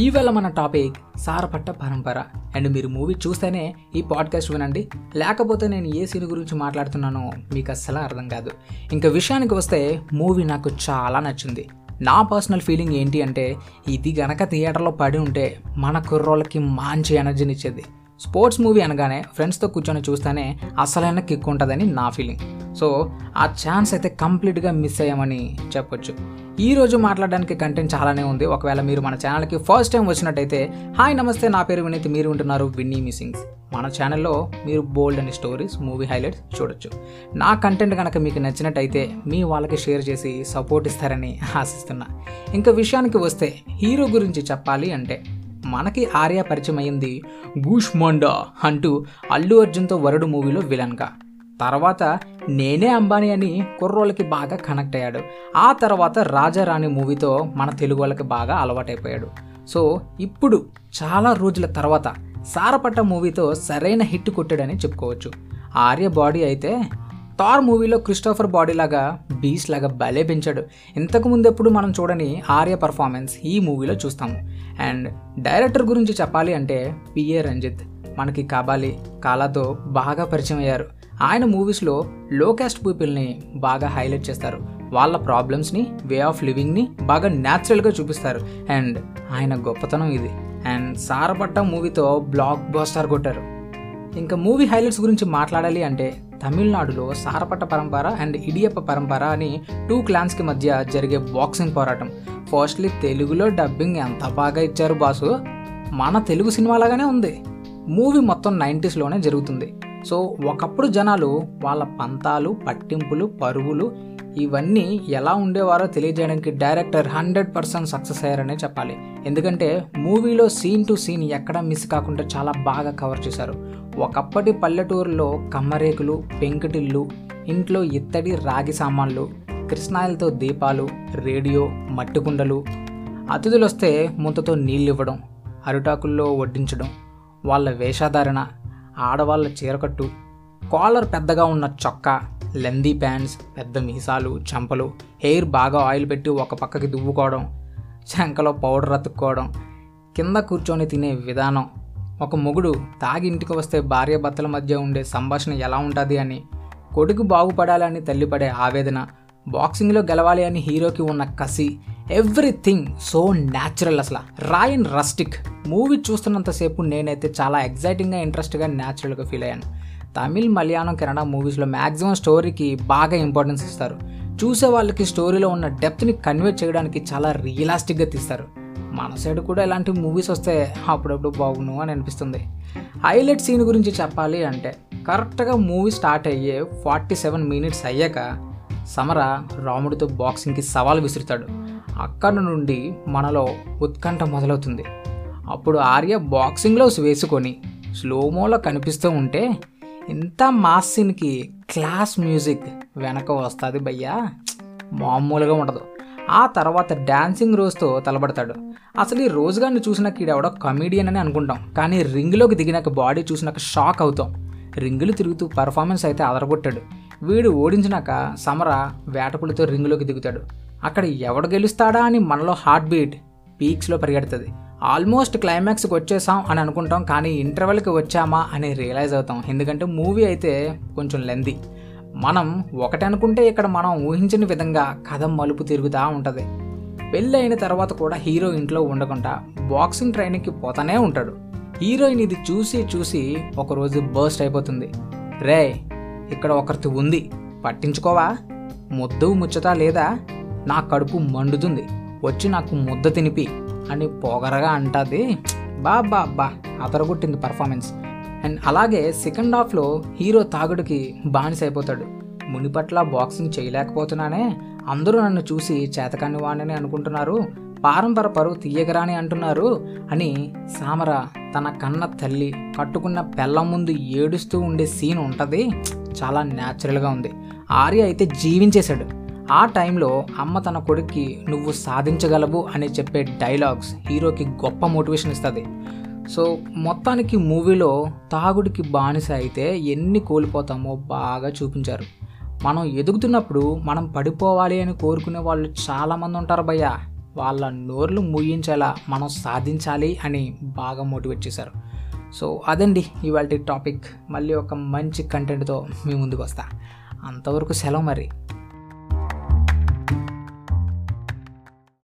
ఈవేళ మన టాపిక్ సారపట్ట పరంపర. అండ్ మీరు మూవీ చూస్తేనే ఈ పాడ్కాస్ట్ వినండి. లేకపోతే నేను ఏ సీన్ గురించి మాట్లాడుతున్నానో మీకు అస్సలు అర్థం కాదు. ఇంకా విషయానికి వస్తే మూవీ నాకు చాలా నచ్చింది. నా పర్సనల్ ఫీలింగ్ ఏంటి అంటే ఇది గనక థియేటర్లో పడి ఉంటే మన కుర్రోళ్ళకి మంచి ఎనర్జీని ఇచ్చేది. స్పోర్ట్స్ మూవీ అనగానే ఫ్రెండ్స్తో కూర్చొని చూస్తేనే అసలైన కిక్ ఉంటుందని నా ఫీలింగ్ సో ఆ ఛాన్స్ అయితే కంప్లీట్గా మిస్ అయ్యామని చెప్పొచ్చు. ఈరోజు మాట్లాడడానికి కంటెంట్ చాలానే ఉంది. ఒకవేళ మీరు మన ఛానల్కి ఫస్ట్ టైం వచ్చినట్టయితే హాయ్ నమస్తే నా పేరు వినీత్ మీరు ఉంటున్నారు విన్నీ మిస్సింగ్స్. మన ఛానల్లో మీరు బోల్డ్ అని స్టోరీస్ మూవీ హైలైట్స్ చూడొచ్చు. నా కంటెంట్ కనుక మీకు నచ్చినట్టయితే మీ వాళ్ళకి షేర్ చేసి సపోర్ట్ ఇస్తారని ఆశిస్తున్నా. ఇంకా విషయానికి వస్తే హీరో గురించి చెప్పాలి అంటే మనకి ఆర్య పరిచయం అయింది గూష్మాండా అంటూ అల్లు అర్జున్తో వరుడు మూవీలో విలన్గా. తర్వాత నేనే అంబానీ అని కుర్రోళ్ళకి బాగా కనెక్ట్ అయ్యాడు. ఆ తర్వాత రాజారాణి మూవీతో మన తెలుగు వాళ్ళకి బాగా అలవాటైపోయాడు. సో ఇప్పుడు చాలా రోజుల తర్వాత సారపట్ట మూవీతో సరైన హిట్ కొట్టాడని చెప్పుకోవచ్చు. ఆర్య బాడీ అయితే థార్ మూవీలో క్రిస్టోఫర్ బాడీ లాగా బీచ్ లాగా భలే పెంచాడు. ఇంతకు ముందెప్పుడు మనం చూడని ఆర్య పర్ఫార్మెన్స్ ఈ మూవీలో చూస్తాము. అండ్ డైరెక్టర్ గురించి చెప్పాలి అంటే పిఏ రంజిత్. మనకి కబాలి కాలాతో బాగా పరిచయం అయ్యారు. ఆయన మూవీస్లో లో క్యాస్ట్ పీపుల్ని బాగా హైలైట్ చేస్తారు. వాళ్ళ ప్రాబ్లమ్స్ని వే ఆఫ్ లివింగ్ని బాగా న్యాచురల్గా చూపిస్తారు. అండ్ ఆయన గొప్పతనం ఇది. అండ్ సారపట్ట మూవీతో బ్లాక్ బాస్టార్ కొట్టారు. ఇంకా మూవీ హైలైట్స్ గురించి మాట్లాడాలి అంటే తమిళనాడులో సారపట్ట పరంపర అండ్ ఇడియప్ప పరంపర అని టూ క్లాన్స్కి మధ్య జరిగే బాక్సింగ్ పోరాటం. ఫస్ట్లీ తెలుగులో డబ్బింగ్ ఎంత బాగా ఇచ్చారు బాసు? మన తెలుగు సినిమాలాగానే ఉంది. మూవీ మొత్తం నైంటీస్లోనే జరుగుతుంది. సో ఒకప్పుడు జనాలు వాళ్ళ పంతాలు పట్టింపులు పరుగులు ఇవన్నీ ఎలా ఉండేవారో తెలియజేయడానికి డైరెక్టర్ హండ్రెడ్ పర్సెంట్ సక్సెస్ అయ్యారనే చెప్పాలి. ఎందుకంటే మూవీలో సీన్ టు సీన్ ఎక్కడ మిస్ కాకుండా చాలా బాగా కవర్ చేశారు. ఒకప్పటి పల్లెటూరులో కమ్మరేకులు పెంకుటిల్లు ఇంట్లో ఇత్తడి రాగి సామాన్లు కృష్ణాయిలతో దీపాలు రేడియో మట్టికుండలు అతిథులు వస్తే ముంతతో నీళ్ళు ఇవ్వడం అరిటాకుల్లో వడ్డించడం వాళ్ళ వేషధారణ ఆడవాళ్ళ చీరకట్టు కాలర్ పెద్దగా ఉన్న చొక్కా లెందీ ప్యాంట్స్ పెద్ద మీసాలు చెంపలు హెయిర్ బాగా ఆయిల్ పెట్టి ఒక పక్కకి దువ్వుకోవడం చెంకలో పౌడర్ అతుక్కోవడం కింద కూర్చొని తినే విధానం. ఒక మొగుడు తాగి ఇంటికి వస్తే భార్య భర్తల మధ్య ఉండే సంభాషణ ఎలా ఉంటుంది అని కొడుకు బాగుపడాలని తల్లిపడే ఆవేదన బాక్సింగ్లో గెలవాలి అని హీరోకి ఉన్న కసి ఎవ్రీథింగ్ సో న్యాచురల్ అసలు. రాయన్ రస్టిక్. మూవీ చూస్తున్నంతసేపు నేనైతే చాలా ఎగ్జైటింగ్గా ఇంట్రెస్ట్గా న్యాచురల్గా ఫీల్ అయ్యాను. తమిళ్ మలయాళం కన్నడ మూవీస్లో మ్యాక్సిమం స్టోరీకి బాగా ఇంపార్టెన్స్ ఇస్తారు. చూసే వాళ్ళకి స్టోరీలో ఉన్న డెప్త్ని కన్వే చేయడానికి చాలా రియలాస్టిక్గా తీస్తారు. మన సైడ్ కూడా ఇలాంటి మూవీస్ వస్తే అప్పుడప్పుడు బాగును అని అనిపిస్తుంది. హైలైట్ సీన్ గురించి చెప్పాలి అంటే కరెక్ట్గా మూవీ స్టార్ట్ అయ్యే ఫార్టీ సెవెన్ మినిట్స్ అయ్యాక సమర రాముడితో బాక్సింగ్కి సవాల్ విసురుతాడు. అక్కడ నుండి మనలో ఉత్కంఠ మొదలవుతుంది. అప్పుడు ఆర్య బాక్సింగ్లో వేసుకొని స్లోమోలో కనిపిస్తూ ఉంటే ఇంత మాస్ సీన్కి క్లాస్ మ్యూజిక్ వెనక వస్తుంది భయ్యా. మామూలుగా ఉండదు. ఆ తర్వాత డాన్సింగ్ రోజుతో తలబడతాడు. అసలు ఈ రోజుగాన్ని చూసినాక ఈడెవడో కమీడియన్ అని అనుకుంటాం. కానీ రింగ్లోకి దిగినాక బాడీ చూసినాక షాక్ అవుతాం. రింగులు తిరుగుతూ పర్ఫార్మెన్స్ అయితే అదరగొట్టాడు. వీడు ఓడించినాక సమర వేటపులతో రింగులోకి దిగుతాడు. అక్కడ ఎవడు గెలుస్తాడా అని మనలో హార్ట్ బీట్ పీక్స్లో పరిగెడుతుంది. ఆల్మోస్ట్ క్లైమాక్స్కి వచ్చేసాం అని అనుకుంటాం కానీ ఇంటర్వెల్కి వచ్చామా అని రియలైజ్ అవుతాం. ఎందుకంటే మూవీ అయితే కొంచెం లెంది. మనం ఒకటి అనుకుంటే ఇక్కడ మనం ఊహించిన విధంగా కథ మలుపు తిరుగుతూ ఉంటుంది. పెళ్ళి అయిన తర్వాత కూడా హీరో ఇంట్లో ఉండకుండా బాక్సింగ్ ట్రైనింగ్కి పోతానే ఉంటాడు. హీరోయిన్ ఇది చూసి చూసి ఒకరోజు బర్స్ట్ అయిపోతుంది. రే ఇక్కడ ఒకరిది ఉంది. పట్టించుకోవా? ముద్దు ముచ్చట లేదా? నా కడుపు మండుతుంది. వచ్చి నాకు ముద్ద తినిపి. అని పొగరగా అంటది. బా బా బా అదరగొట్టింది పర్ఫార్మెన్స్ అండ్ అలాగే సెకండ్ హాఫ్లో హీరో తాగుడికి బానిస అయిపోతాడు. మునిపట్ల బాక్సింగ్ చేయలేకపోతున్నానే. అందరూ నన్ను చూసి చేతకాని వాణ్ణని అనుకుంటున్నారు. పారంపర పరువు తీయగరాని అంటున్నారు అని సామర తన కన్న తల్లి కట్టుకున్న పెళ్ళం ముందు ఏడుస్తూ ఉండే సీన్ ఉంటుంది. చాలా న్యాచురల్గా ఉంది. ఆర్య అయితే జీవించేశాడు. ఆ టైంలో అమ్మ తన కొడుక్కి నువ్వు సాధించగలవు అని చెప్పే డైలాగ్స్ హీరోకి గొప్ప మోటివేషన్ ఇస్తుంది. సో మొత్తానికి మూవీలో తాగుడికి బానిస అయితే ఎన్ని కోల్పోతామో బాగా చూపించారు. మనం ఎదుగుతున్నప్పుడు మనం పడిపోవాలి అని కోరుకునే వాళ్ళు చాలామంది ఉంటారు భయ్య. వాళ్ళ నోర్లు ముయ్యించేలా మనం సాధించాలి అని బాగా మోటివేట్ చేశారు. సో అదండి ఇవాళ టాపిక్. మళ్ళీ ఒక మంచి కంటెంట్తో మీ ముందుకు వస్తా. అంతవరకు సెలవు మరి.